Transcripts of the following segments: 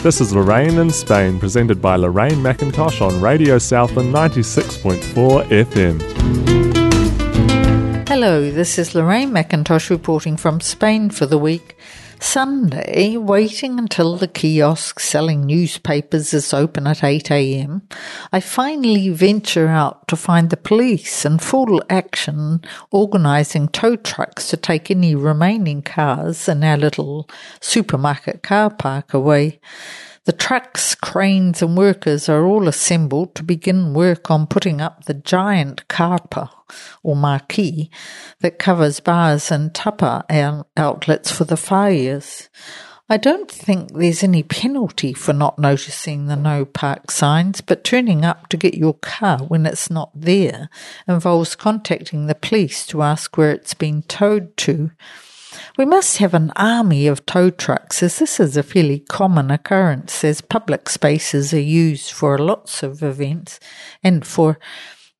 This is Lorraine in Spain, presented by Lorraine McIntosh on Radio Southland 96.4 FM. Hello, this is Lorraine McIntosh reporting from Spain for the week. Sunday, waiting until the kiosk selling newspapers is open at 8 a.m., I finally venture out to find the police in full action organising tow trucks to take any remaining cars in our little supermarket car park away. The trucks, cranes, and workers are all assembled to begin work on putting up the giant carpa or marquee that covers bars and tapa outlets for the fires. I don't think there's any penalty for not noticing the no park signs, but turning up to get your car when it's not there involves contacting the police to ask where it's been towed to. We must have an army of tow trucks, as this is a fairly common occurrence, as public spaces are used for lots of events and for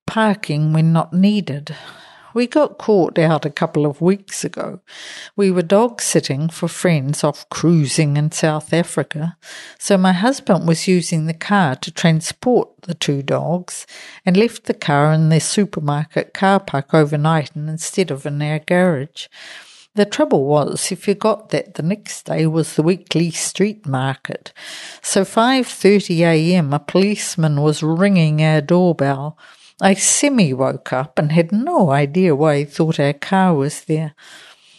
parking when not needed. We got caught out a couple of weeks ago. We were dog sitting for friends off cruising in South Africa, so my husband was using the car to transport the two dogs and left the car in their supermarket car park overnight and instead of in our garage. The trouble was, if you got that, the next day was the weekly street market. So 5:30 a.m. a policeman was ringing our doorbell. I semi woke up and had no idea why he thought our car was there.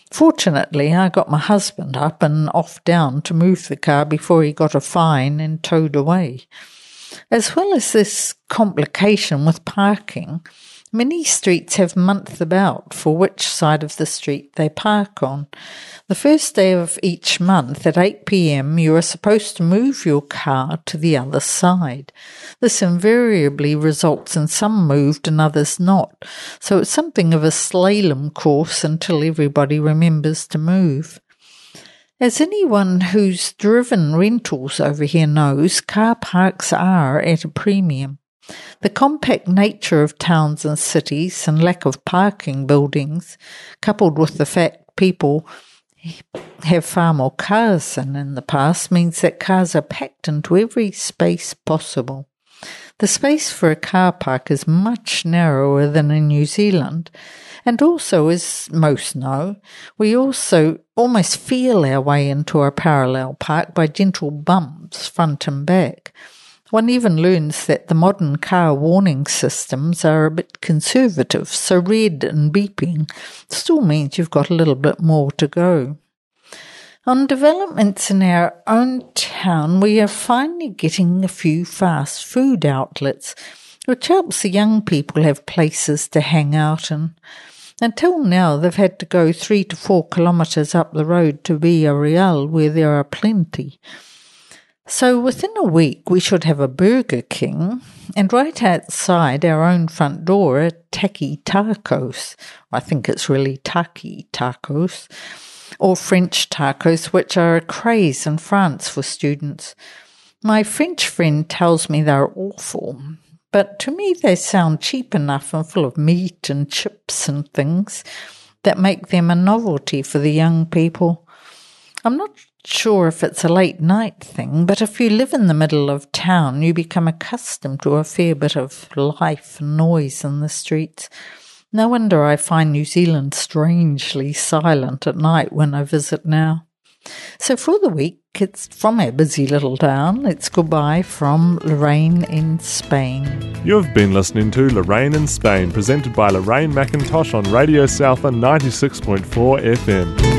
Fortunately, I got my husband up and off down to move the car before he got a fine and towed away. As well as this complication with parking, Many streets have month about for which side of the street they park on. The first day of each month at 8 pm, you are supposed to move your car to the other side. This invariably results in some moved and others not, so it's something of a slalom course until everybody remembers to move. As anyone who's driven rentals over here knows, car parks are at a premium. The compact nature of towns and cities and lack of parking buildings, coupled with the fact people have far more cars than in the past, means that cars are packed into every space possible. The space for a car park is much narrower than in New Zealand, and also, as most know, we also almost feel our way into a parallel park by gentle bumps front and back. One even learns that the modern car warning systems are a bit conservative, so red and beeping still means you've got a little bit more to go. On developments in our own town, we are finally getting a few fast food outlets, which helps the young people have places to hang out in. Until now, they've had to go three to four kilometres up the road to Villa Real, where there are plenty. So within a week, we should have a Burger King, and right outside our own front door, a Taki Tacos. I think it's really Taki Tacos, or French tacos, which are a craze in France for students. My French friend tells me they're awful, but to me they sound cheap enough and full of meat and chips and things that make them a novelty for the young people. I'm not sure if it's a late night thing, but if you live in the middle of town, you become accustomed to a fair bit of life and noise in the streets. No wonder I find New Zealand strangely silent at night when I visit now. So for the week, it's from our busy little town. It's goodbye from Lorraine in Spain. You've been listening to Lorraine in Spain, presented by Lorraine McIntosh on Radio Southland 96.4 FM.